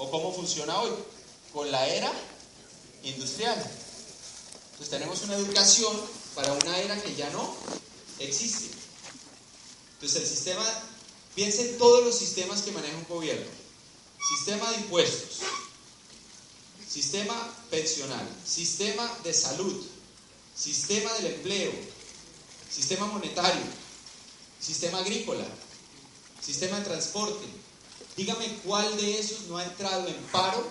o cómo funciona hoy, con la era industrial. Entonces tenemos una educación para una era que ya no existe. Entonces el sistema, piensen en todos los sistemas que maneja un gobierno. Sistema de impuestos, sistema pensional, sistema de salud, sistema del empleo, sistema monetario, sistema agrícola, sistema de transporte, Dígame cuál de esos no ha entrado en paro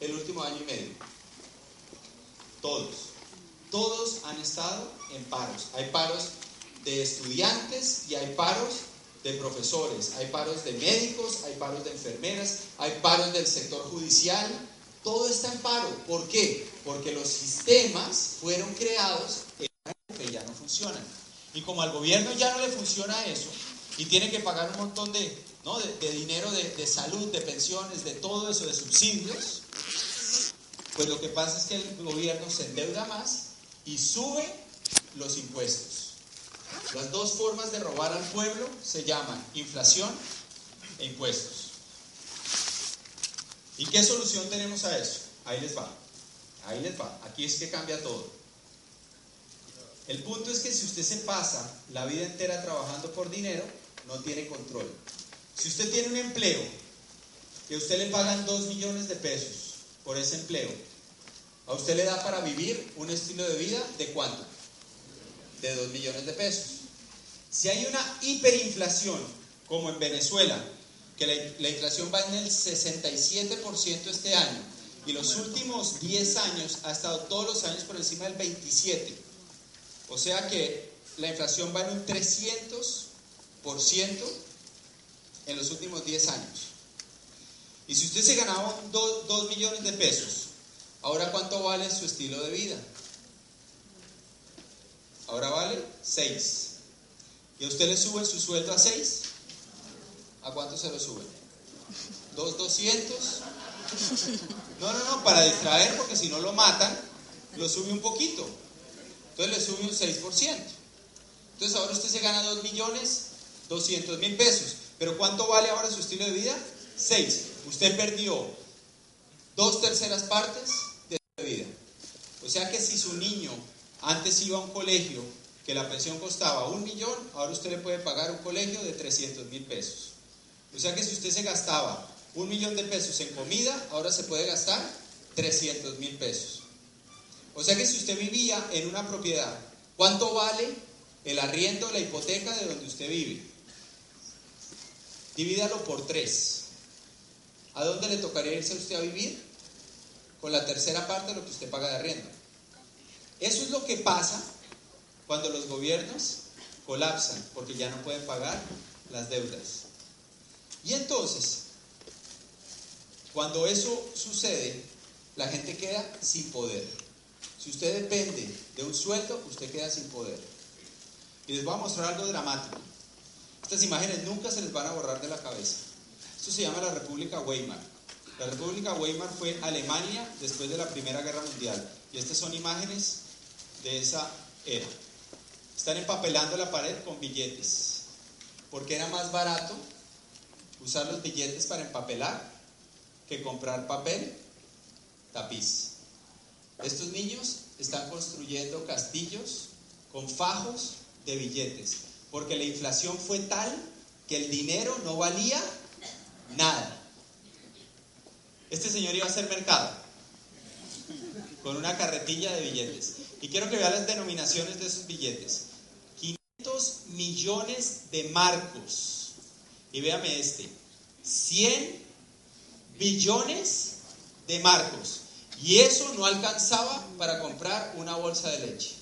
el último año y medio. Todos. Todos han estado en paros. Hay paros de estudiantes y hay paros de profesores, hay paros de médicos, hay paros de enfermeras, hay paros del sector judicial. Todo está en paro. ¿Por qué? Porque los sistemas fueron creados que ya no funcionan. Y como al gobierno ya no le funciona eso y tiene que pagar un montón de ¿no? de, dinero de, salud, de pensiones, de todo eso, de subsidios, pues lo que pasa es que el gobierno se endeuda más y sube los impuestos. Las dos formas de robar al pueblo se llaman inflación e impuestos. ¿Y qué solución tenemos a eso? Ahí les va. Ahí les va. Aquí es que cambia todo. El punto es que si usted se pasa la vida entera trabajando por dinero, no tiene control. Si usted tiene un empleo que usted le pagan 2 millones de pesos por ese empleo, a usted le da para vivir un estilo de vida de cuánto? De 2 millones de pesos. Si hay una hiperinflación, como en Venezuela, que la, inflación va en el 67% este año, y los últimos 10 años ha estado todos los años por encima del 27%, o sea que la inflación va en un 300%, en los últimos 10 años. Y si usted se ganaba 2 millones de pesos, ¿ahora cuánto vale su estilo de vida? Ahora vale 6. ¿Y a usted le sube su sueldo a 6? ¿A cuánto se lo sube? ¿2, 200? No, no, no, para distraer, porque si no lo matan, lo sube un poquito. Entonces le sube un 6%. Entonces ahora usted se gana 2 millones 200 mil pesos. Pero ¿cuánto vale ahora su estilo de vida? Seis. Usted perdió dos terceras partes de su vida. O sea que si su niño antes iba a un colegio que la pensión costaba un millón, ahora usted le puede pagar un colegio de 300 mil pesos. O sea que si usted se gastaba un millón de pesos en comida, ahora se puede gastar 300 mil pesos. O sea que si usted vivía en una propiedad, ¿cuánto vale el arriendo, la hipoteca de donde usted vive? Divídalo por tres. ¿A dónde le tocaría irse a usted a vivir? Con la tercera parte de lo que usted paga de arriendo. Eso es lo que pasa cuando los gobiernos colapsan porque ya no pueden pagar las deudas. Y entonces, cuando eso sucede, la gente queda sin poder. Si usted depende de un sueldo, usted queda sin poder. Y les voy a mostrar algo dramático. Estas imágenes nunca se les van a borrar de la cabeza. Esto se llama la República Weimar. La República Weimar fue Alemania después de la Primera Guerra Mundial. Y estas son imágenes de esa era. Están empapelando la pared con billetes. Porque era más barato usar los billetes para empapelar que comprar papel, tapiz. Estos niños están construyendo castillos con fajos de billetes porque la inflación fue tal que el dinero no valía nada. Este señor iba a hacer mercado con una carretilla de billetes. Y quiero que vean las denominaciones de esos billetes. 500 millones de marcos. Y véame este. 100 billones de marcos. Y eso no alcanzaba para comprar una bolsa de leche.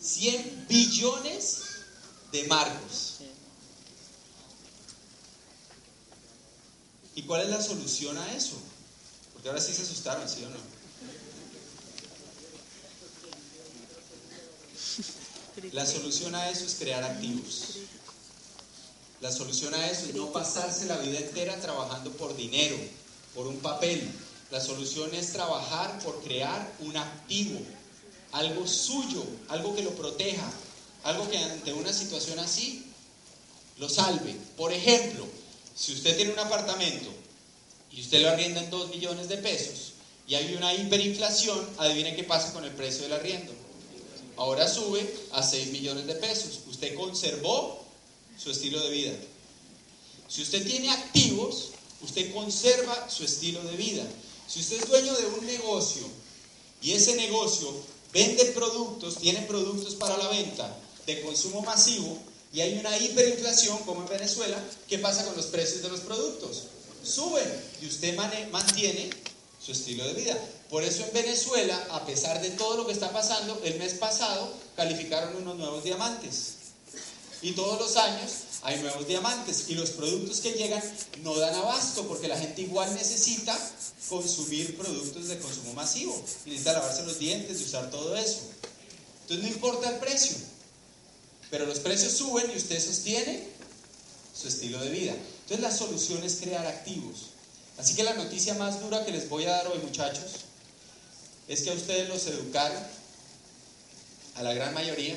100 billones de Marcos. ¿Y cuál es la solución a eso? Porque ahora sí se asustaron, ¿sí o no? La solución a eso es crear activos. La solución a eso es no pasarse la vida entera trabajando por dinero, por un papel. La solución es trabajar por crear un activo, algo suyo, algo que lo proteja, algo que ante una situación así lo salve. Por ejemplo, si usted tiene un apartamento y usted lo arrienda en 2 millones de pesos y hay una hiperinflación, adivine qué pasa con el precio del arriendo. Ahora sube a 6 millones de pesos. Usted conservó su estilo de vida. Si usted tiene activos, usted conserva su estilo de vida. Si usted es dueño de un negocio y ese negocio vende productos, tiene productos para la venta de consumo masivo y hay una hiperinflación como en Venezuela, ¿qué pasa con los precios de los productos? Suben y usted mantiene su estilo de vida. Por eso en Venezuela, a pesar de todo lo que está pasando, el mes pasado calificaron unos nuevos diamantes. Y todos los años hay nuevos diamantes y los productos que llegan no dan abasto porque la gente igual necesita consumir productos de consumo masivo. necesita lavarse los dientes y usar todo eso. Entonces no importa el precio, pero los precios suben y usted sostiene su estilo de vida. Entonces la solución es crear activos. Así que la noticia más dura que les voy a dar hoy muchachos es que a ustedes los educaron, a la gran mayoría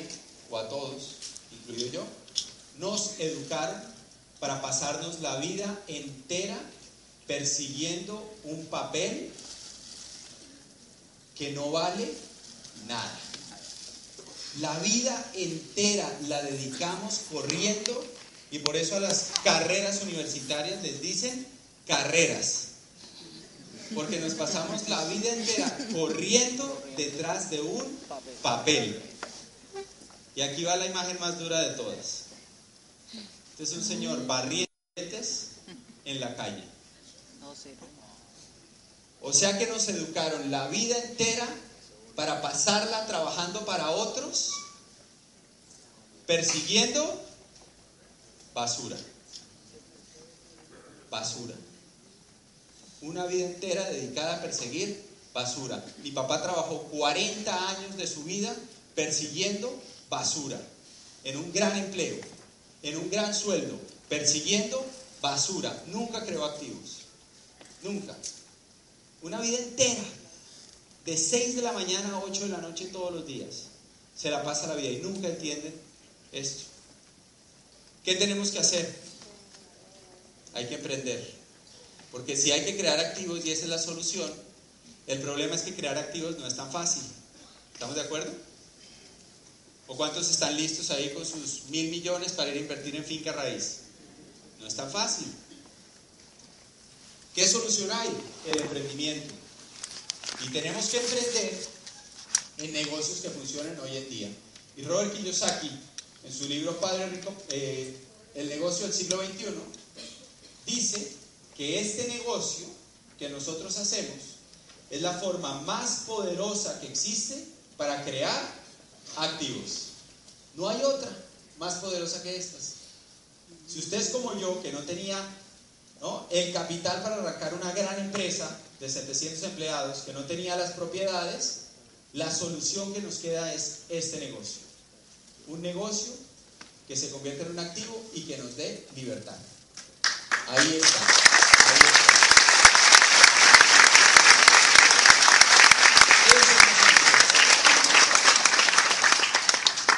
o a todos, incluido yo, nos educaron para pasarnos la vida entera persiguiendo un papel que no vale nada. La vida entera la dedicamos corriendo y por eso a las carreras universitarias les dicen carreras. Porque nos pasamos la vida entera corriendo detrás de un papel. Y aquí va la imagen más dura de todas. Este es un señor barrientes en la calle. O sea que nos educaron la vida entera para pasarla trabajando para otros, persiguiendo basura. Basura. Una vida entera dedicada a perseguir basura. Mi papá trabajó 40 años de su vida persiguiendo basura, en un gran empleo en un gran sueldo, persiguiendo basura. Nunca creó activos. Nunca. Una vida entera, de 6 de la mañana a 8 de la noche todos los días. Se la pasa la vida y nunca entienden esto. ¿Qué tenemos que hacer? Hay que emprender. Porque si hay que crear activos y esa es la solución, el problema es que crear activos no es tan fácil. ¿Estamos de acuerdo? ¿O cuántos están listos ahí con sus mil millones para ir a invertir en finca raíz? No es tan fácil. ¿Qué solución hay? El emprendimiento. Y tenemos que emprender en negocios que funcionen hoy en día. Y Robert Kiyosaki, en su libro Padre Rico, eh, El negocio del siglo XXI, dice que este negocio que nosotros hacemos es la forma más poderosa que existe para crear activos. No hay otra más poderosa que estas. Si usted es como yo, que no tenía el capital para arrancar una gran empresa de 700 empleados, que no tenía las propiedades, la solución que nos queda es este negocio. Un negocio que se convierte en un activo y que nos dé libertad. Ahí está. Ahí está.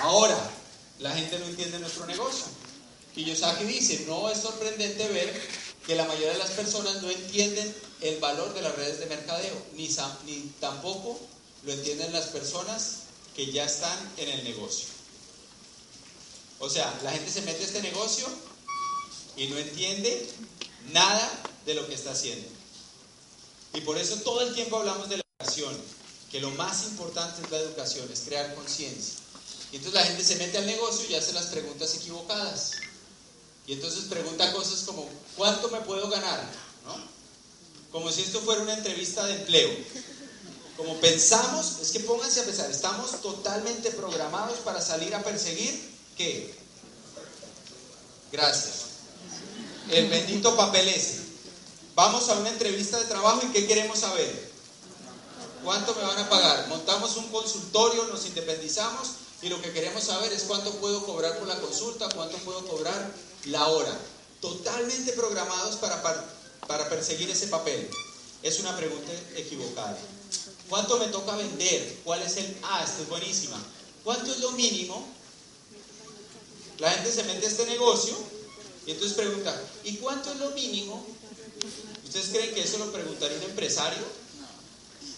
Ahora, la gente no entiende nuestro negocio. Kiyosaki dice, no es sorprendente ver que la mayoría de las personas no entienden el valor de las redes de mercadeo, ni, tampoco lo entienden las personas que ya están en el negocio. O sea, la gente se mete a este negocio y no entiende nada de lo que está haciendo. Y por eso todo el tiempo hablamos de la educación, que lo más importante es la educación, es crear conciencia. Y entonces la gente se mete al negocio y hace las preguntas equivocadas. Y entonces pregunta cosas como, ¿cuánto me puedo ganar? Como si esto fuera una entrevista de empleo. Como pensamos, es que pónganse a pensar, estamos totalmente programados para salir a perseguir, ¿qué? Gracias. El bendito papel ese. Vamos a una entrevista de trabajo y ¿qué queremos saber? ¿Cuánto me van a pagar? Montamos un consultorio, nos independizamos y lo que queremos saber es cuánto puedo cobrar por la consulta, cuánto puedo cobrar la hora. Totalmente programados para, para perseguir ese papel. Es una pregunta equivocada. ¿Cuánto me toca vender? ¿Cuál es el... Ah, esta es buenísima. ¿Cuánto es lo mínimo? La gente se mete a este negocio y entonces pregunta, ¿y cuánto es lo mínimo? ¿Ustedes creen que eso lo preguntaría un empresario?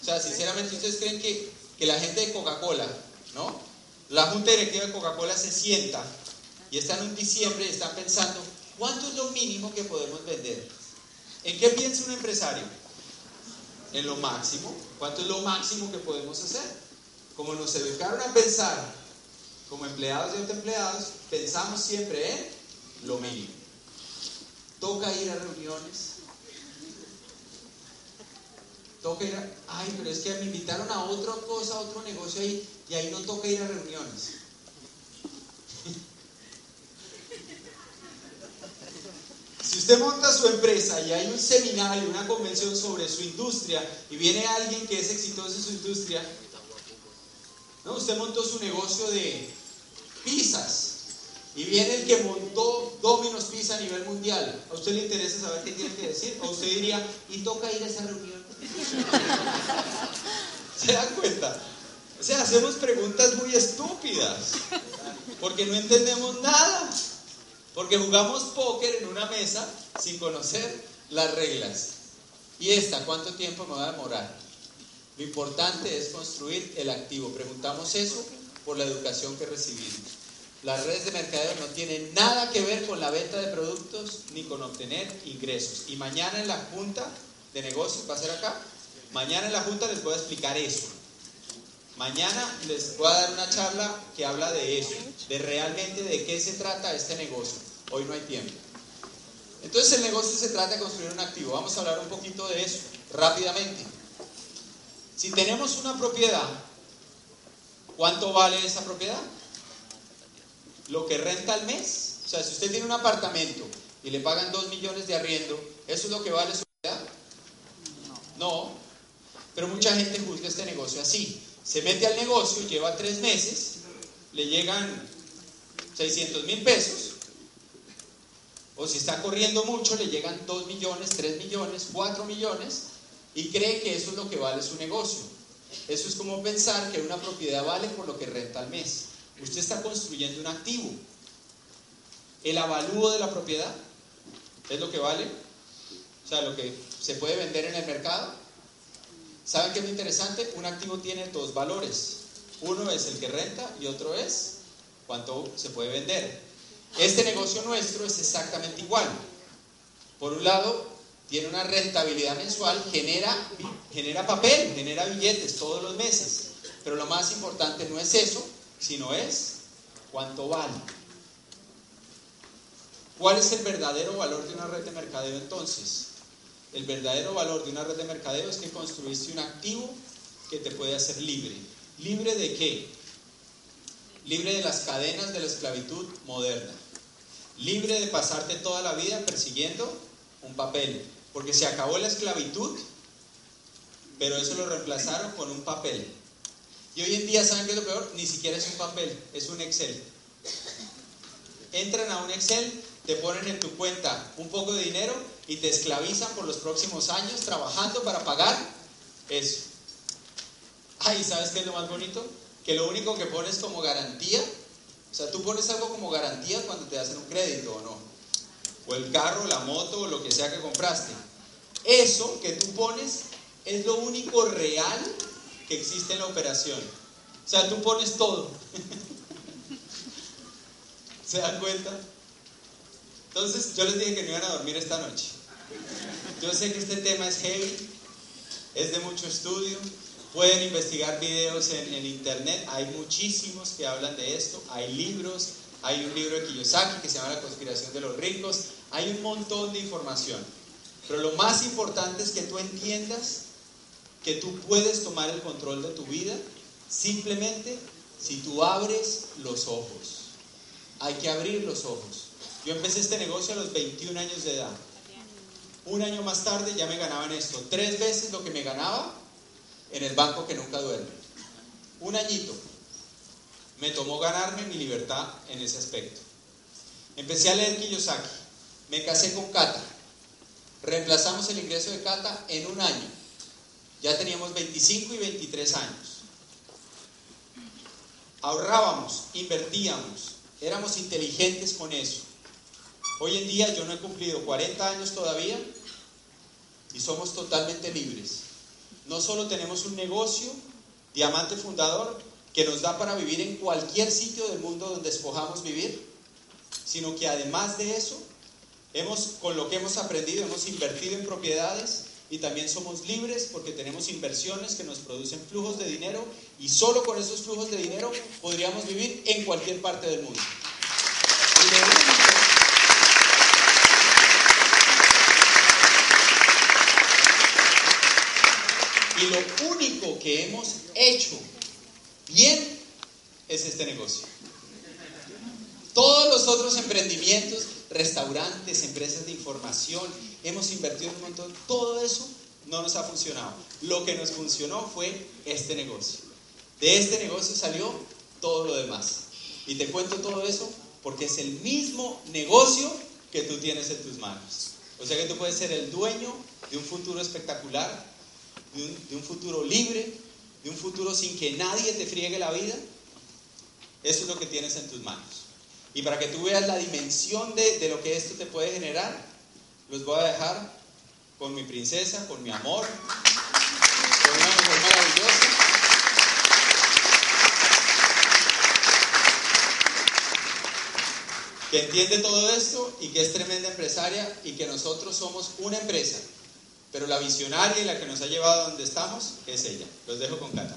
O sea, sinceramente, ¿ustedes creen que, que la gente de Coca-Cola, ¿no? La junta directiva de Coca-Cola se sienta y están en diciembre y están pensando, ¿cuánto es lo mínimo que podemos vender? ¿En qué piensa un empresario? En lo máximo. ¿Cuánto es lo máximo que podemos hacer? Como nos educaron a pensar como empleados y autoempleados, pensamos siempre en lo mínimo. Toca ir a reuniones. Toca ir a... Ay, pero es que me invitaron a otra cosa, a otro negocio ahí, y ahí no toca ir a reuniones. Si usted monta su empresa y hay un seminario, una convención sobre su industria y viene alguien que es exitoso en su industria, ¿no? usted montó su negocio de pizzas y viene el que montó Domino's Pizza a nivel mundial. ¿A usted le interesa saber qué tiene que decir? ¿O usted diría, y toca ir a esa reunión? ¿Se dan cuenta? O sea, hacemos preguntas muy estúpidas porque no entendemos nada. Porque jugamos póker en una mesa sin conocer las reglas. ¿Y esta cuánto tiempo me va a demorar? Lo importante es construir el activo. Preguntamos eso por la educación que recibimos. Las redes de mercadeo no tienen nada que ver con la venta de productos ni con obtener ingresos. Y mañana en la junta de negocios, va a ser acá, mañana en la junta les voy a explicar eso. Mañana les voy a dar una charla que habla de eso, de realmente de qué se trata este negocio. Hoy no hay tiempo. Entonces el negocio se trata de construir un activo. Vamos a hablar un poquito de eso rápidamente. Si tenemos una propiedad, ¿cuánto vale esa propiedad? Lo que renta al mes. O sea, si usted tiene un apartamento y le pagan 2 millones de arriendo, ¿eso es lo que vale su propiedad? No. Pero mucha gente juzga este negocio así se mete al negocio, lleva tres meses, le llegan 600 mil pesos, o si está corriendo mucho, le llegan 2 millones, 3 millones, 4 millones, y cree que eso es lo que vale su negocio. Eso es como pensar que una propiedad vale por lo que renta al mes. Usted está construyendo un activo. El avalúo de la propiedad es lo que vale, o sea, lo que se puede vender en el mercado. ¿Saben qué es interesante? Un activo tiene dos valores. Uno es el que renta y otro es cuánto se puede vender. Este negocio nuestro es exactamente igual. Por un lado, tiene una rentabilidad mensual, genera, genera papel, genera billetes todos los meses. Pero lo más importante no es eso, sino es cuánto vale. ¿Cuál es el verdadero valor de una red de mercadeo entonces? El verdadero valor de una red de mercadeo es que construiste un activo que te puede hacer libre. ¿Libre de qué? Libre de las cadenas de la esclavitud moderna. Libre de pasarte toda la vida persiguiendo un papel. Porque se acabó la esclavitud, pero eso lo reemplazaron con un papel. Y hoy en día, ¿saben qué es lo peor? Ni siquiera es un papel, es un Excel. Entran a un Excel, te ponen en tu cuenta un poco de dinero y te esclavizan por los próximos años trabajando para pagar eso. Ay, ¿sabes qué es lo más bonito? Que lo único que pones como garantía, o sea, tú pones algo como garantía cuando te hacen un crédito o no. O el carro, la moto o lo que sea que compraste. Eso que tú pones es lo único real que existe en la operación. O sea, tú pones todo. ¿Se dan cuenta? Entonces, yo les dije que no iban a dormir esta noche. Yo sé que este tema es heavy, es de mucho estudio. Pueden investigar videos en, en, internet, hay muchísimos que hablan de esto, hay libros, hay un libro de Kiyosaki que se llama La conspiración de los ricos, hay un montón de información. Pero lo más importante es que tú entiendas que tú puedes tomar el control de tu vida simplemente si tú abres los ojos. Hay que abrir los ojos. Yo empecé este negocio a los 21 años de edad. Un año más tarde ya me ganaba en esto, tres veces lo que me ganaba en el banco que nunca duerme. Un añito. Me tomó ganarme mi libertad en ese aspecto. Empecé a leer Kiyosaki. Me casé con Kata. Reemplazamos el ingreso de Kata en un año. Ya teníamos 25 y 23 años. Ahorrábamos, invertíamos, éramos inteligentes con eso. Hoy en día yo no he cumplido 40 años todavía y somos totalmente libres. No solo tenemos un negocio, Diamante Fundador, que nos da para vivir en cualquier sitio del mundo donde escojamos vivir, sino que además de eso, hemos, con lo que hemos aprendido, hemos invertido en propiedades y también somos libres porque tenemos inversiones que nos producen flujos de dinero y solo con esos flujos de dinero podríamos vivir en cualquier parte del mundo. Y lo único que hemos hecho bien es este negocio. Todos los otros emprendimientos, restaurantes, empresas de información, hemos invertido un montón, todo eso no nos ha funcionado. Lo que nos funcionó fue este negocio. De este negocio salió todo lo demás. Y te cuento todo eso porque es el mismo negocio que tú tienes en tus manos. O sea que tú puedes ser el dueño de un futuro espectacular, de un, futuro libre, de un futuro sin que nadie te friegue la vida. Eso es lo que tienes en tus manos. Y para que tú veas la dimensión de, de lo que esto te puede generar, los voy a dejar con mi princesa, con mi amor, con una mujer maravillosa. Que entiende todo esto y que es tremenda empresaria y que nosotros somos una empresa. Pero la visionaria y la que nos ha llevado a donde estamos es ella. Los dejo con Cata.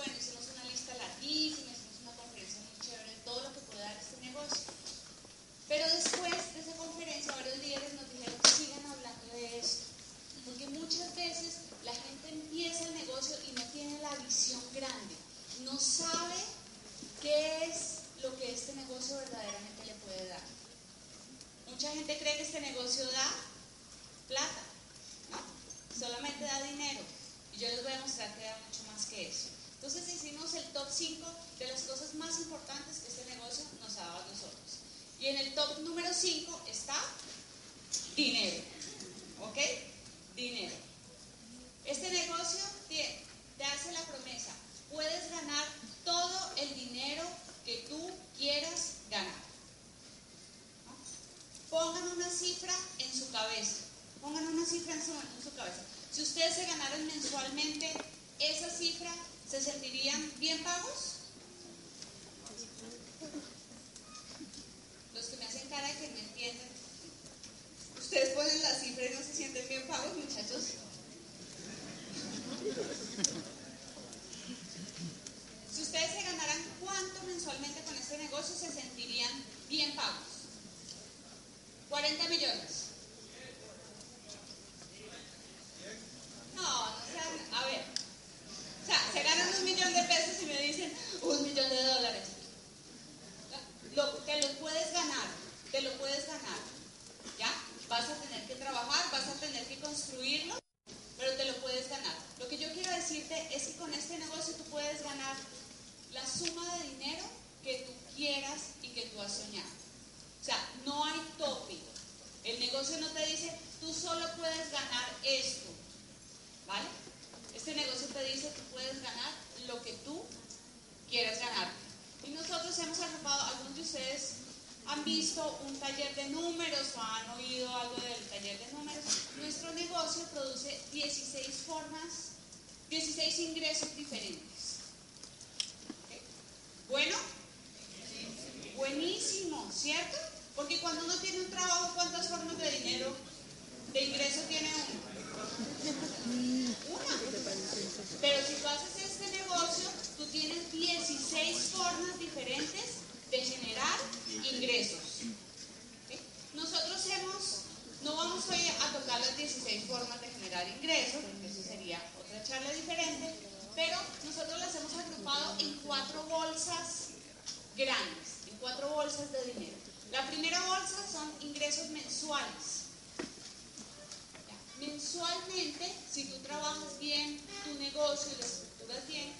Mensualmente, si tú trabajas bien tu negocio y lo estructuras bien,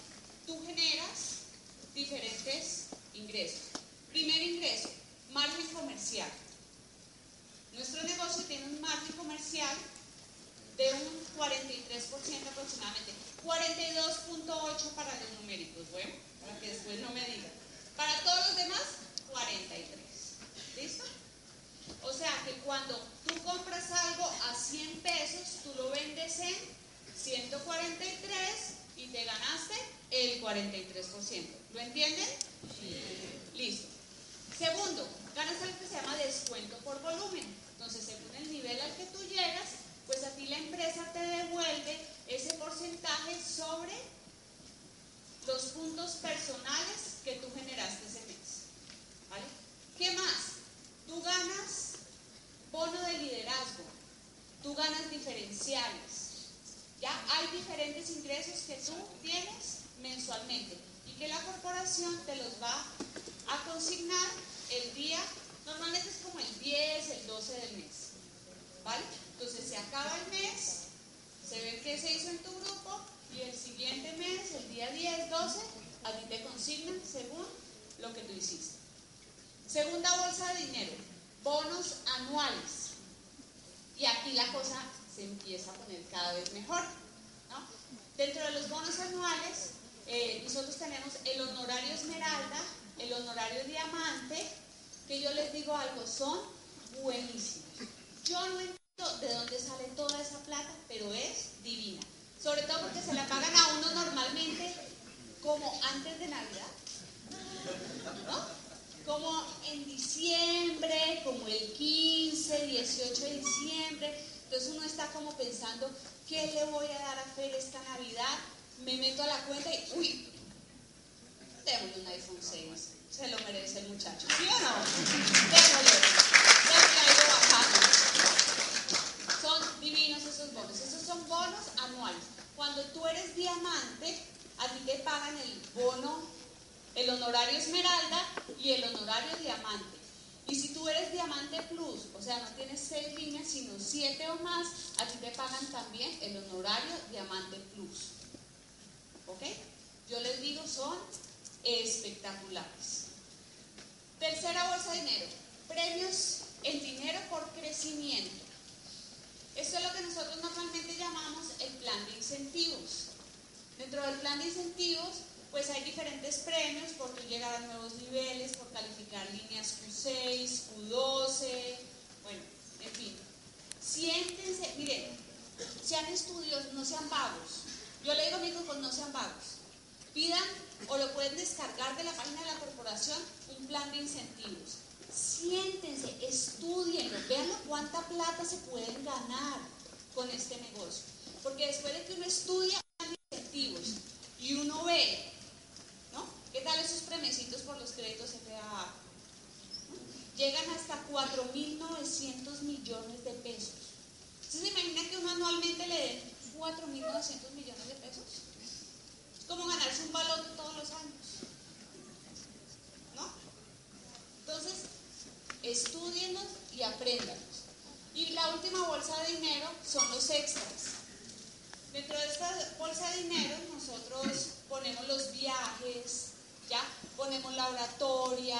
tú generas diferentes ingresos. Primer ingreso, margen comercial. Nuestro negocio tiene un margen comercial de un 43% aproximadamente. 42.8 para los numéricos, bueno, para que después no me digan. Para todos los demás, 43. ¿Listo? O sea que cuando tú compras algo a 100 pesos, tú lo vendes en 143 y te ganaste el 43%. ¿Lo entienden? Sí. Listo. Segundo, ganas algo que se llama descuento por volumen. Entonces, según el nivel al que tú llegas, pues a ti la empresa te devuelve ese porcentaje sobre los puntos personales que tú generaste ese mes. ¿Vale? ¿Qué más? Tú ganas bono de liderazgo, tú ganas diferenciales. Ya hay diferentes ingresos que tú tienes mensualmente y que la corporación te los va a consignar el día, normalmente es como el 10, el 12 del mes. ¿Vale? Entonces se acaba el mes, se ve qué se hizo en tu grupo y el siguiente mes, el día 10, 12, a ti te consignan según lo que tú hiciste. Segunda bolsa de dinero, bonos anuales. Y aquí la cosa se empieza a poner cada vez mejor. ¿no? Dentro de los bonos anuales, eh, nosotros tenemos el honorario esmeralda, el honorario diamante, que yo les digo algo, son buenísimos. Yo no entiendo de dónde sale toda esa plata, pero es divina. Sobre todo porque se la pagan a uno normalmente como antes de Navidad. ¿No? Como en diciembre, como el 15, 18 de diciembre. Entonces uno está como pensando, ¿qué le voy a dar a Fer esta Navidad? Me meto a la cuenta y, uy, démosle un iPhone 6. Se lo merece el muchacho, ¿sí o no? Démosle, démosle algo bajado. Son divinos esos bonos. Esos son bonos anuales. Cuando tú eres diamante, a ti te pagan el bono el honorario esmeralda y el honorario diamante. Y si tú eres diamante plus, o sea, no tienes seis líneas, sino siete o más, a ti te pagan también el honorario diamante plus. ¿Ok? Yo les digo, son espectaculares. Tercera bolsa de dinero, premios en dinero por crecimiento. Esto es lo que nosotros normalmente llamamos el plan de incentivos. Dentro del plan de incentivos pues hay diferentes premios por llegar a nuevos niveles, por calificar líneas Q6, Q12, bueno, en fin. Siéntense, miren, sean estudios, no sean vagos. Yo le digo a mis hijos, no sean vagos. Pidan o lo pueden descargar de la página de la corporación un plan de incentivos. Siéntense, estudienlo, vean cuánta plata se pueden ganar con este negocio. Porque después de que uno estudia incentivos y uno ve. ¿Qué tal esos premiecitos por los créditos FAA? Llegan hasta 4.900 millones de pesos. ¿Ustedes se imagina que uno anualmente le den 4.900 millones de pesos? Es como ganarse un balón todos los años. ¿No? Entonces, estudienlos y apréndanos. Y la última bolsa de dinero son los extras. Dentro de esta bolsa de dinero nosotros ponemos los viajes, ¿ya? Ponemos la oratoria,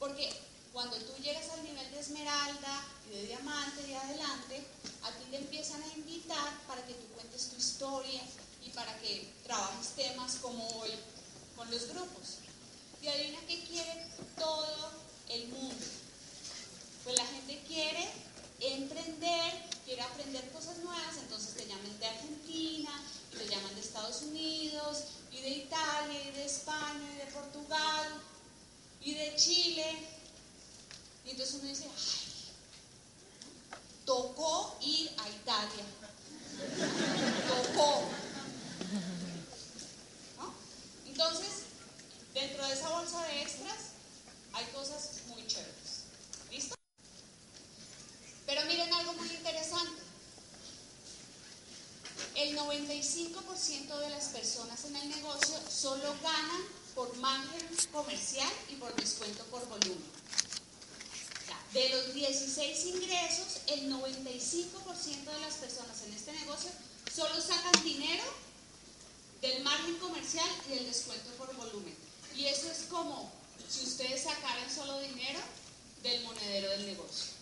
porque cuando tú llegas al nivel de esmeralda y de diamante y adelante, a ti te empiezan a invitar para que tú cuentes tu historia y para que trabajes temas como hoy con los grupos. Y adivina qué quiere todo el mundo. Pues la gente quiere emprender, quiere aprender cosas nuevas, entonces te llaman de Argentina, te llaman de Estados Unidos, y de Italia, y de España, y de Portugal, y de Chile. Y entonces uno dice, ay, tocó ir a Italia. Tocó. Entonces, dentro de esa bolsa de extras hay cosas muy chéveres. ¿Listo? Pero miren algo muy interesante. El 95% de las personas en el negocio solo ganan por margen comercial y por descuento por volumen. De los 16 ingresos, el 95% de las personas en este negocio solo sacan dinero del margen comercial y del descuento por volumen. Y eso es como si ustedes sacaran solo dinero del monedero del negocio.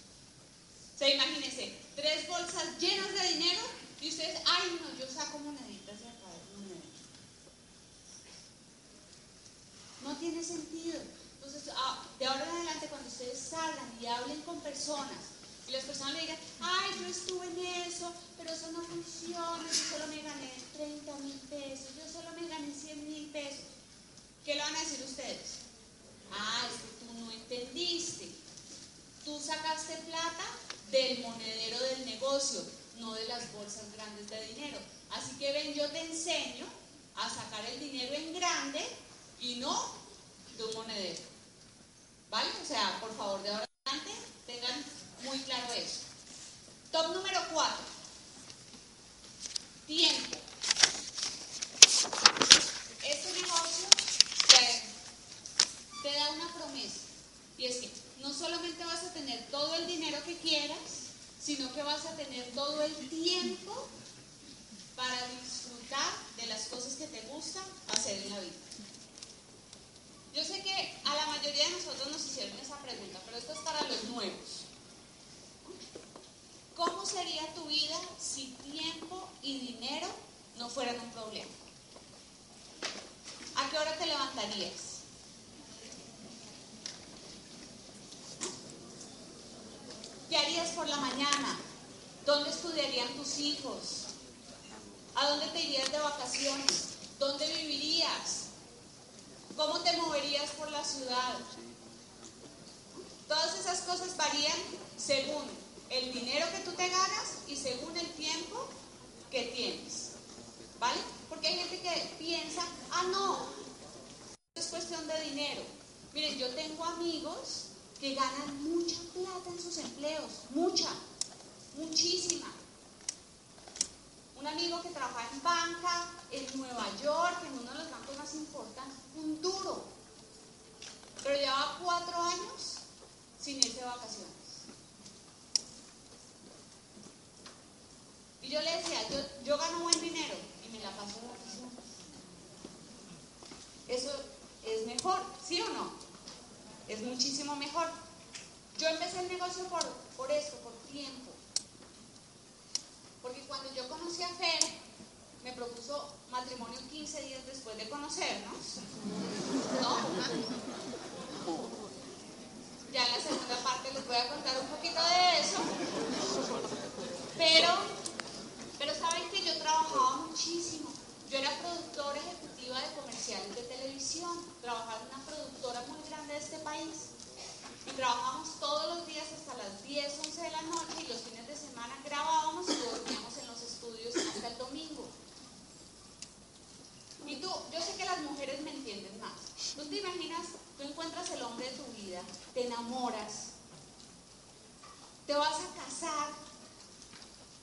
O sea, imagínense, tres bolsas llenas de dinero y ustedes, ay no, yo saco moneditas de acá del monedero. No tiene sentido. Entonces, ah, de ahora en adelante, cuando ustedes salgan y hablen con personas y las personas le digan, ay, yo estuve en eso, pero eso no funciona, yo solo me gané 30 mil pesos, yo solo me gané 100 mil pesos. ¿Qué le van a decir ustedes? Ah, es que tú no entendiste. Tú sacaste plata del monedero del negocio, no de las bolsas grandes de dinero. Así que ven, yo te enseño a sacar el dinero en grande y no de un monedero. ¿Vale? O sea, por favor, de ahora adelante tengan muy claro eso. Top número 4. Tiempo. Este negocio te, te da una promesa. Y es que no solamente vas a tener todo el dinero que quieras, sino que vas a tener todo el tiempo para disfrutar de las cosas que te gustan hacer en la vida. Yo sé que a la mayoría de nosotros nos hicieron esa pregunta, pero esto es para los nuevos. ¿Cómo sería tu vida si tiempo y dinero no fueran un problema? ¿A qué hora te levantarías? ¿Qué harías por la mañana? ¿Dónde estudiarían tus hijos? ¿A dónde te irías de vacaciones? ¿Dónde vivirías? ¿Cómo te moverías por la ciudad? Todas esas cosas varían según el dinero que tú te ganas y según el tiempo que tienes. ¿Vale? Porque hay gente que piensa, ah, no, es cuestión de dinero. Miren, yo tengo amigos que ganan mucha plata en sus empleos, mucha, muchísima. Un amigo que trabaja en banca en Nueva York, en uno de los bancos más importantes, un duro. Pero llevaba cuatro años sin irse de vacaciones. Y yo le decía, yo, yo gano buen dinero y me la paso de vacaciones. Eso es mejor, ¿sí o no? Es muchísimo mejor. Yo empecé el negocio por, por esto, por tiempo. Porque cuando yo conocí a Fer, me propuso matrimonio 15 días después de conocernos. ¿No? Ya en la segunda parte les voy a contar un poquito de eso. Pero, pero saben que yo trabajaba muchísimo. Yo era productora ejecutiva de comerciales de televisión, trabajaba en una productora muy grande de este país y trabajábamos todos los días hasta las 10, 11 de la noche y los fines de semana grabábamos y dormíamos en los estudios hasta el domingo. Y tú, yo sé que las mujeres me entienden más. ¿Tú te imaginas? Tú encuentras el hombre de tu vida, te enamoras, te vas a casar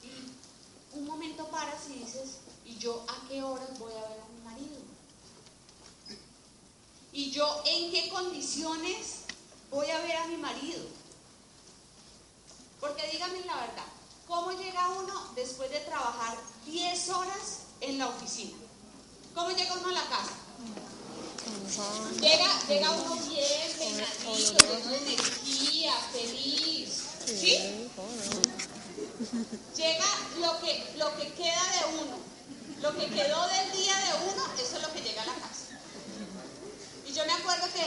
y un momento paras y dices, ¿y yo a qué horas voy a ver a mi marido? ¿Y yo en qué condiciones voy a ver a mi marido? Porque díganme la verdad, ¿cómo llega uno después de trabajar 10 horas en la oficina? ¿Cómo llega uno a la casa? Llega, llega uno bien, peinadito, lleno de energía, feliz. ¿Sí? Llega lo que, lo que queda de uno. Lo que quedó del día de uno, eso es lo que llega a la casa. Y yo me acuerdo que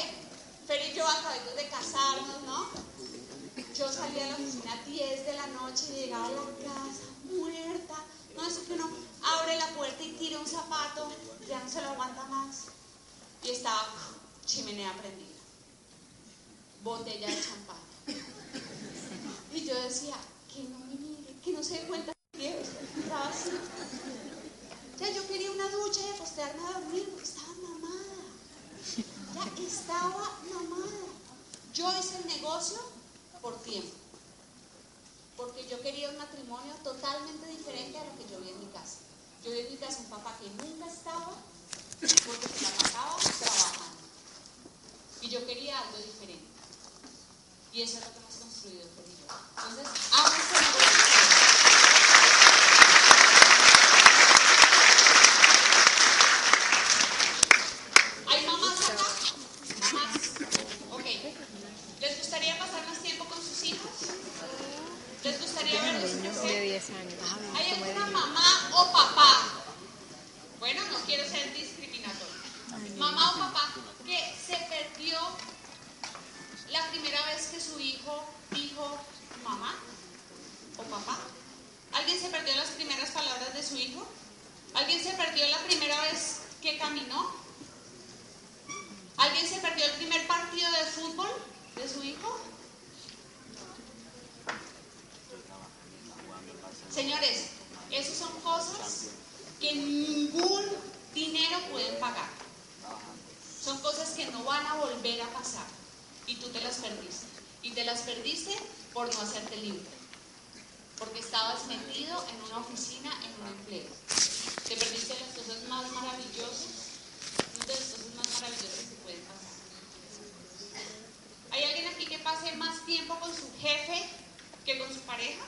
Fer y yo acabamos de casarnos, ¿no? Yo salía de la oficina a 10 de la noche y llegaba a la casa muerta. No, es que uno abre la puerta y tira un zapato, ya no se lo aguanta más. Y estaba chimenea prendida, botella de champán. Y yo decía, que no me mire, que no se dé cuenta que estaba así. Ya yo quería una ducha y acostarme a dormir porque estaba mamada. Ya estaba mamada. Yo hice el negocio por tiempo. Porque yo quería un matrimonio totalmente diferente a lo que yo vi en mi casa. Yo vi en mi casa un papá que nunca estaba porque se la pasaba trabajando. Y yo quería algo diferente. Y eso es lo que hemos construido con Entonces, amo este negocio. ¿Hay mamás acá? Mamás. Ok. ¿Les gustaría pasar más tiempo con sus hijos? ¿Les gustaría verlos crecer? de 10 años. ¿Hay alguna mamá o papá? Bueno, no quiero ser discriminatorio. Mamá o papá que se perdió la primera vez que su hijo dijo mamá o papá. ¿Alguien se perdió las primeras palabras de su hijo? ¿Alguien se perdió la primera vez que caminó? ¿Alguien se perdió el primer partido de fútbol de su hijo? Señores, esas son cosas que ningún dinero pueden pagar. Son cosas que no van a volver a pasar. Y tú te las perdiste. Y te las perdiste por no hacerte libre. Porque estabas metido en una oficina, en un empleo. Te perdiste las cosas más maravillosas. Una de las cosas más maravillosas que pueden pasar. ¿Hay alguien aquí que pase más tiempo con su jefe que con su pareja?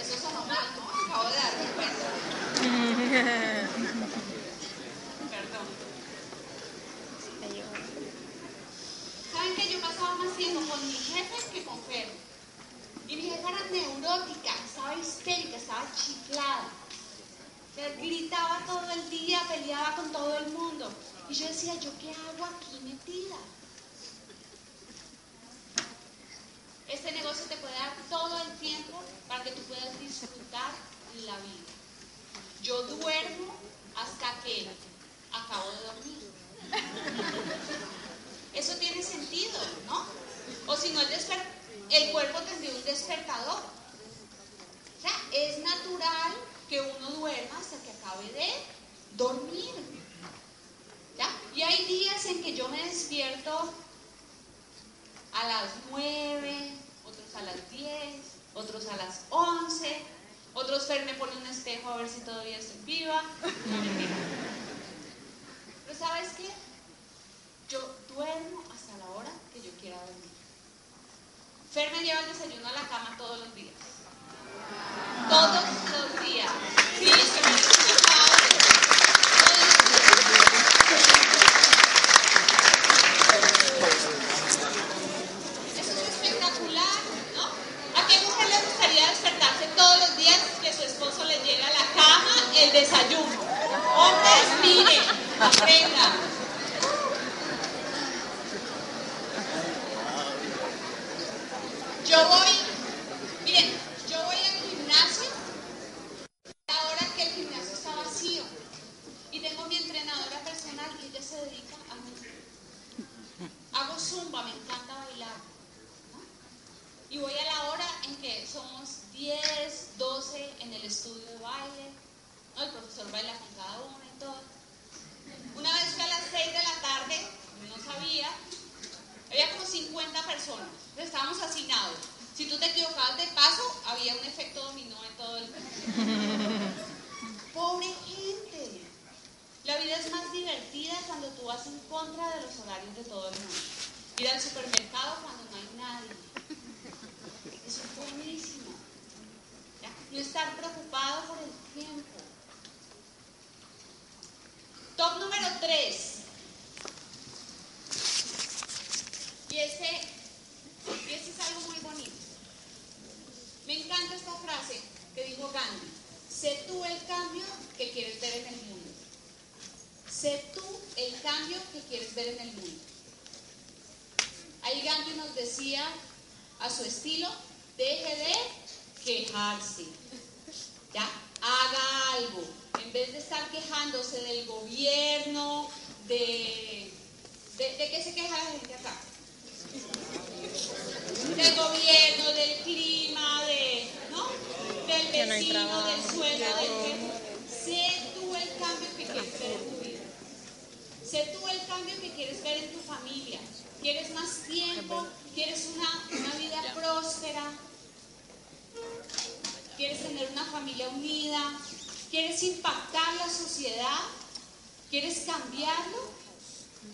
Eso sonó mal, ¿no? Acabo de darme cuenta. Perdón. ¿Saben que yo pasaba más tiempo con mi jefe que con Fer? Y mi jefa era neurótica, estaba histérica, estaba chiflada. Él gritaba todo el día, peleaba con todo el mundo. Y yo decía, ¿yo qué hago aquí metida? Este negocio te puede dar todo el tiempo para que tú puedas disfrutar vida. Yo duermo hasta que acabo de dormir. Eso tiene sentido, ¿no? O si no, el, el cuerpo tendría un despertador. Es natural que uno duerma hasta que acabe de dormir. ¿Ya? Y hay días en que yo me despierto a las 9, otros a las 10, otros a las 11, otros Fer me pone un espejo a ver si todavía estoy viva. Pero ¿sabes qué? Yo duermo hasta la hora que yo quiera dormir. Fer me lleva el desayuno a la cama todos los días. Todos los días. Sí, se me disculpa. Eso es espectacular, ¿no? ¿A qué mujer le gustaría despertarse todos los días que su esposo le llegue a la cama el desayuno? Hombres, miren, aprendan. Yo voy, miren, yo voy al gimnasio ahora que el gimnasio está vacío y tengo mi entrenadora personal y ella se dedica a zumba, me encanta bailar. Y voy a la hora en que somos 10, 12 en el estudio de baile. El profesor baila con cada uno y todo. Una vez que a las 6 de la tarde, no sabía, había como 50 personas. Estábamos hacinados. Si tú te equivocabas de paso, había un efecto dominó en todo el Pobre gente. La vida es más divertida cuando tú vas en contra de los horarios de todo el mundo. Ir al supermercado cuando no hay nadie. Eso es buenísimo. No estar preocupado por el tiempo. Top número 3. Y y ese es algo muy bonito. Me encanta esta frase que dijo Gandhi. Sé tú el cambio que quieres ver en el mundo. Sé tú el cambio que quieres ver en el mundo. Ahí Gandhi nos decía a su estilo, deje de quejarse. ¿Ya? Haga algo. En vez de estar quejándose del gobierno, de... ¿De, de qué se queja la gente acá? Del gobierno, del clima, de, ¿no? del vecino, del suelo, del jefe. Sé tú el cambio que quieres ver en tu vida. Sé tú el cambio que quieres ver en tu familia. ¿Quieres más tiempo? ¿Quieres una, vida próspera? ¿Quieres tener una familia unida? ¿Quieres impactar la sociedad? ¿Quieres cambiarlo?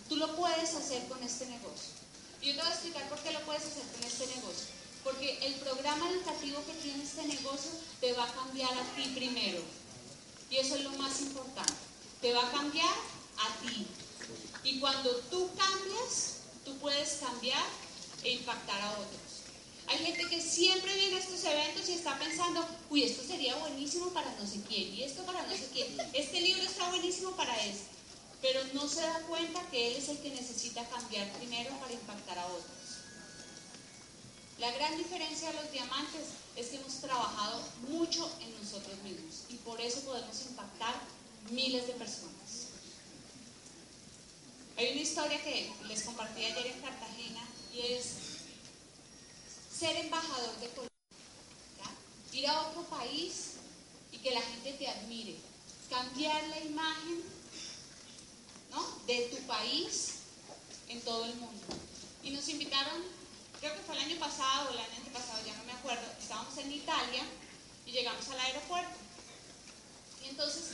Tú lo puedes hacer con este negocio. Y yo te voy a explicar por qué lo puedes hacer con este negocio. Porque el programa educativo que tiene este negocio te va a cambiar a ti primero. Y eso es lo más importante. Te va a cambiar a ti. Y cuando tú cambias, tú puedes cambiar e impactar a otros. Hay gente que siempre viene a estos eventos y está pensando, uy, esto sería buenísimo para no sé quién, y esto para no sé quién. Este libro está buenísimo para esto. Pero no se da cuenta que él es el que necesita cambiar primero para impactar a otros. La gran diferencia de los diamantes es que hemos trabajado mucho en nosotros mismos y por eso podemos impactar miles de personas. Hay una historia que les compartí ayer en Cartagena y es ser embajador de Colombia. Ir a otro país y que la gente te admire. Cambiar la imagen ¿no? de tu país en todo el mundo. Y nos invitaron, creo que fue el año pasado o el año antepasado, ya no me acuerdo, estábamos en Italia y llegamos al aeropuerto. Y entonces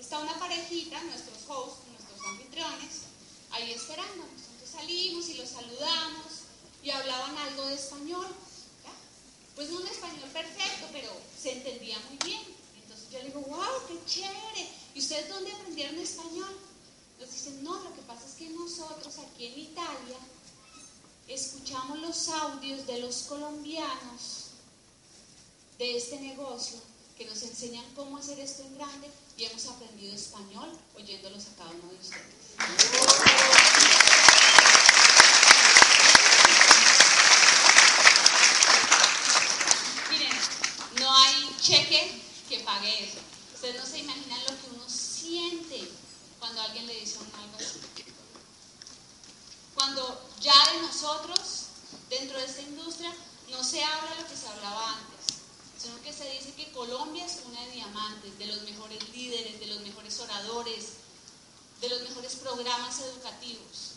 está una parejita, nuestros hosts, nuestros anfitriones, ahí esperándonos. Entonces salimos y los saludamos y hablaban algo de español. Pues no un español perfecto, pero se entendía muy bien. Entonces yo le digo, wow, qué chévere. ¿Y ustedes dónde aprendieron español? Nos dicen, no, lo que pasa es que nosotros aquí en Italia escuchamos los audios de los colombianos de este negocio que nos enseñan cómo hacer esto en grande y hemos aprendido español oyéndolos a cada uno de ustedes. Miren, no hay cheque que pague eso. Ustedes no se imaginan lo que uno siente cuando alguien le dice a uno algo así. Cuando ya de nosotros, dentro de esta industria, no se habla lo que se hablaba antes, sino que se dice que Colombia es una de diamantes, de los mejores líderes, de los mejores oradores, de los mejores programas educativos.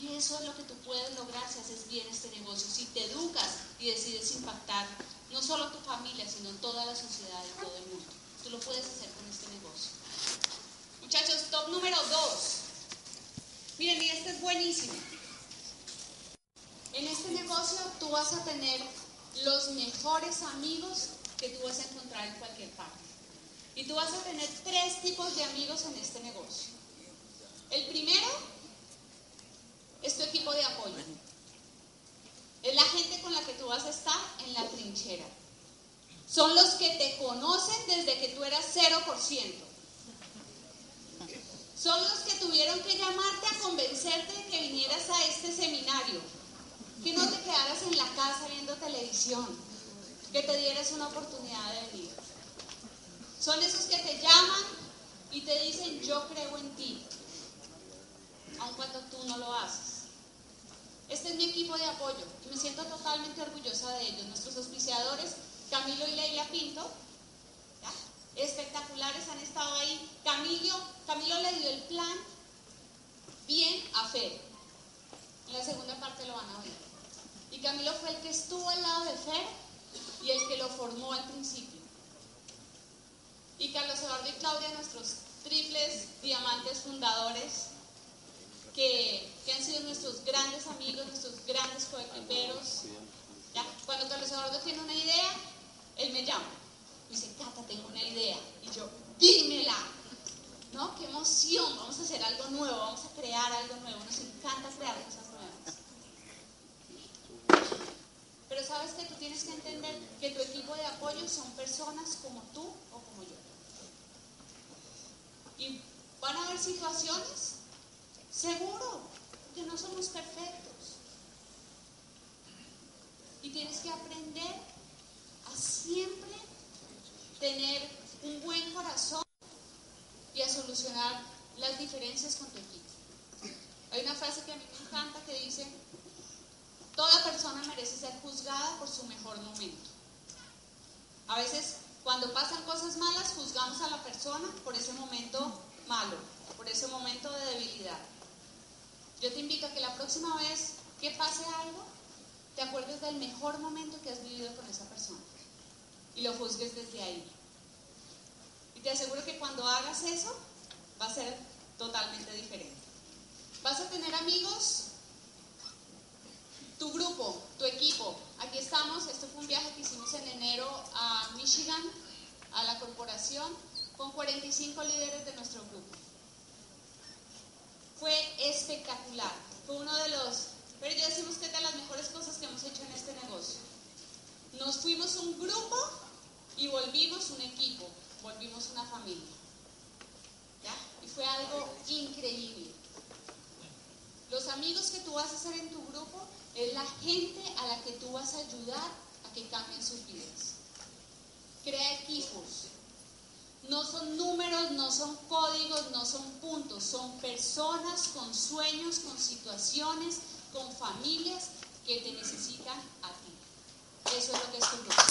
Y eso es lo que tú puedes lograr si haces bien este negocio, si te educas y decides impactar no solo tu familia, sino toda la sociedad y todo el mundo. Tú lo puedes hacer con este negocio. Muchachos, top número dos. Miren, y este es buenísimo. En este negocio tú vas a tener los mejores amigos que tú vas a encontrar en cualquier parte. Y tú vas a tener tres tipos de amigos en este negocio. El primero es tu equipo de apoyo. Es la gente con la que tú vas a estar en la trinchera. Son los que te conocen desde que tú eras 0%. Son los que tuvieron que llamarte a convencerte de que vinieras a este seminario. Que no te quedaras en la casa viendo televisión. Que te dieras una oportunidad de venir. Son esos que te llaman y te dicen, yo creo en ti. Aun cuando tú no lo haces. Este es mi equipo de apoyo y me siento totalmente orgullosa de ellos. Nuestros auspiciadores, Camilo y Leila Pinto, espectaculares, han estado ahí. Camilo, Camilo le dio el plan bien a Fer. En la segunda parte lo van a oír. Camilo fue el que estuvo al lado de Fer y el que lo formó al principio. Y Carlos Eduardo y Claudia, nuestros triples diamantes fundadores, que, han sido nuestros grandes amigos, nuestros grandes coequiperos. Cuando Carlos Eduardo tiene una idea, él me llama. Me dice, Cata, tengo una idea. Y yo, dímela. ¿No? Qué emoción, vamos a hacer algo nuevo, vamos a crear algo nuevo. Nos encanta crear cosas nuevas. Pero sabes que tú tienes que entender que tu equipo de apoyo son personas como tú o como yo. Y van a haber situaciones Seguro que no somos perfectos. Y tienes que aprender a siempre tener un buen corazón y a solucionar las diferencias con tu equipo. Hay una frase que a mí me encanta que dice, toda persona merece ser juzgada por su mejor momento. A veces cuando pasan cosas malas juzgamos a la persona por ese momento malo, por ese momento de debilidad. Yo te invito a que la próxima vez que pase algo, te acuerdes del mejor momento que has vivido con esa persona y lo juzgues desde ahí. Y te aseguro que cuando hagas eso, va a ser totalmente diferente. Vas a tener amigos, tu grupo, tu equipo. Aquí estamos, esto fue un viaje que hicimos en enero a Michigan, a la corporación, con 45 líderes de nuestro grupo fue espectacular. Fue uno de los, pero yo decimos que es de las mejores cosas que hemos hecho en este negocio. Nos fuimos un grupo y volvimos un equipo, volvimos una familia. ¿Ya? Y fue algo increíble. Los amigos que tú vas a hacer en tu es la gente a la que tú vas a ayudar a que cambien sus vidas. Crea equipos, no son números, no son códigos, no son puntos, son personas con sueños, con situaciones, con familias que te necesitan a ti. Eso es lo que es tu grupo.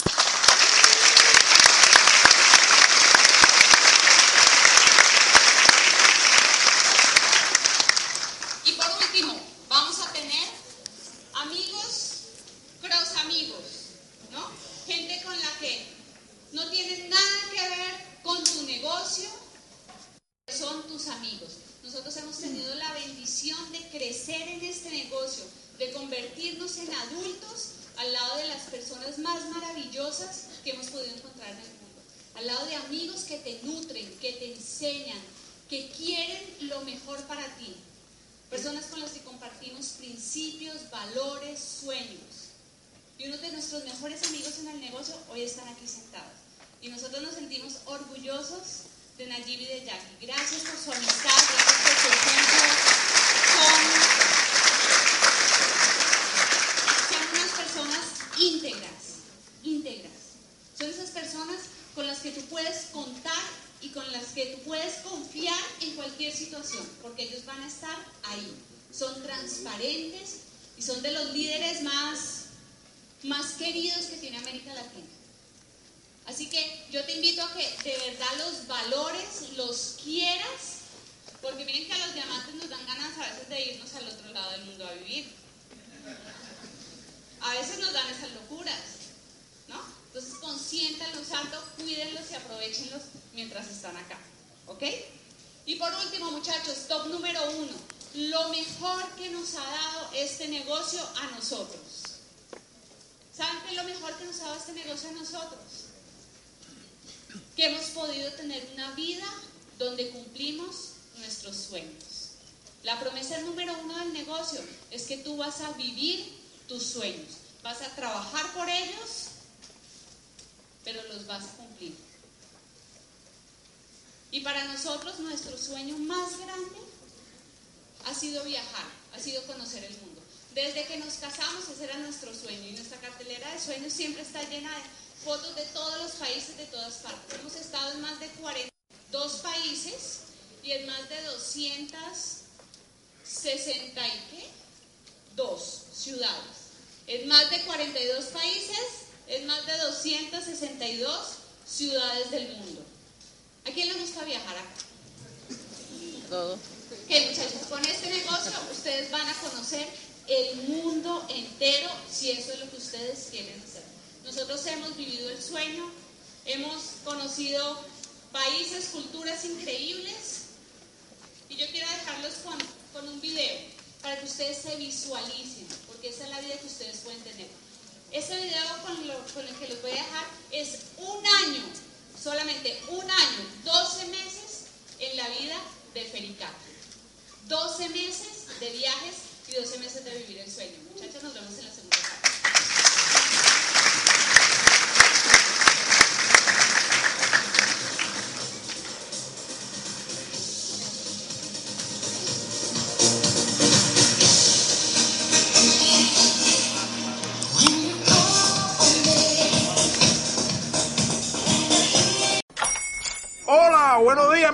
Y por último, vamos a tener amigos, cross amigos, ¿no? Gente con la que no tienen nada que ver con tu negocio son tus amigos. Nosotros hemos tenido la bendición de crecer en este negocio, de convertirnos en adultos al lado de las personas más maravillosas que hemos podido encontrar en el mundo. Al lado de amigos que te nutren, que te enseñan, que quieren lo mejor para ti. Personas con las que compartimos principios, valores, sueños. Y uno de nuestros mejores amigos en el negocio hoy están aquí sentados. Y nosotros nos sentimos orgullosos de Nayib y de Jackie. Gracias por su amistad, gracias por su ejemplo. Son, unas personas íntegras, íntegras. Son esas personas con las que tú puedes contar y con las que tú puedes confiar en cualquier situación, porque ellos van a estar ahí. Son transparentes y son de los líderes más, más queridos que tiene América Latina. Así que yo te invito a que de verdad los valores, los quieras, porque miren que a los diamantes nos dan ganas a veces de irnos al otro lado del mundo a vivir. A veces nos dan esas locuras, ¿no? Entonces consiéntanlos alto, cuídenlos y aprovechenlos mientras están acá, ¿ok? Y por último, muchachos, top número uno, lo mejor que nos ha dado este negocio a nosotros. ¿Saben qué es lo mejor que nos ha dado este negocio a nosotros? que hemos podido tener una vida donde cumplimos nuestros sueños. La promesa número uno del negocio es que tú vas a vivir tus sueños, vas a trabajar por ellos, pero los vas a cumplir. Y para nosotros nuestro sueño más grande ha sido viajar, ha sido conocer el mundo. Desde que nos casamos ese era nuestro sueño y nuestra cartelera de sueños siempre está llena de fotos de todos los países, de todas partes. Hemos estado en más de 42 países y en más de 262 ciudades. En más de 42 países, en más de 262 ciudades del mundo. ¿A quién le gusta viajar acá? Todo. Que muchachos, con este negocio ustedes van a conocer el mundo entero si eso es lo que ustedes quieren hacer. Nosotros hemos vivido el sueño, hemos conocido países, culturas increíbles y yo quiero dejarlos con, con un video para que ustedes se visualicen, porque esa es la vida que ustedes pueden tener. Ese video con, lo, con el que los voy a dejar es un año, solamente un año, 12 meses en la vida de Fericato. 12 meses de viajes y 12 meses de vivir el sueño. Muchachos, nos vemos en la segunda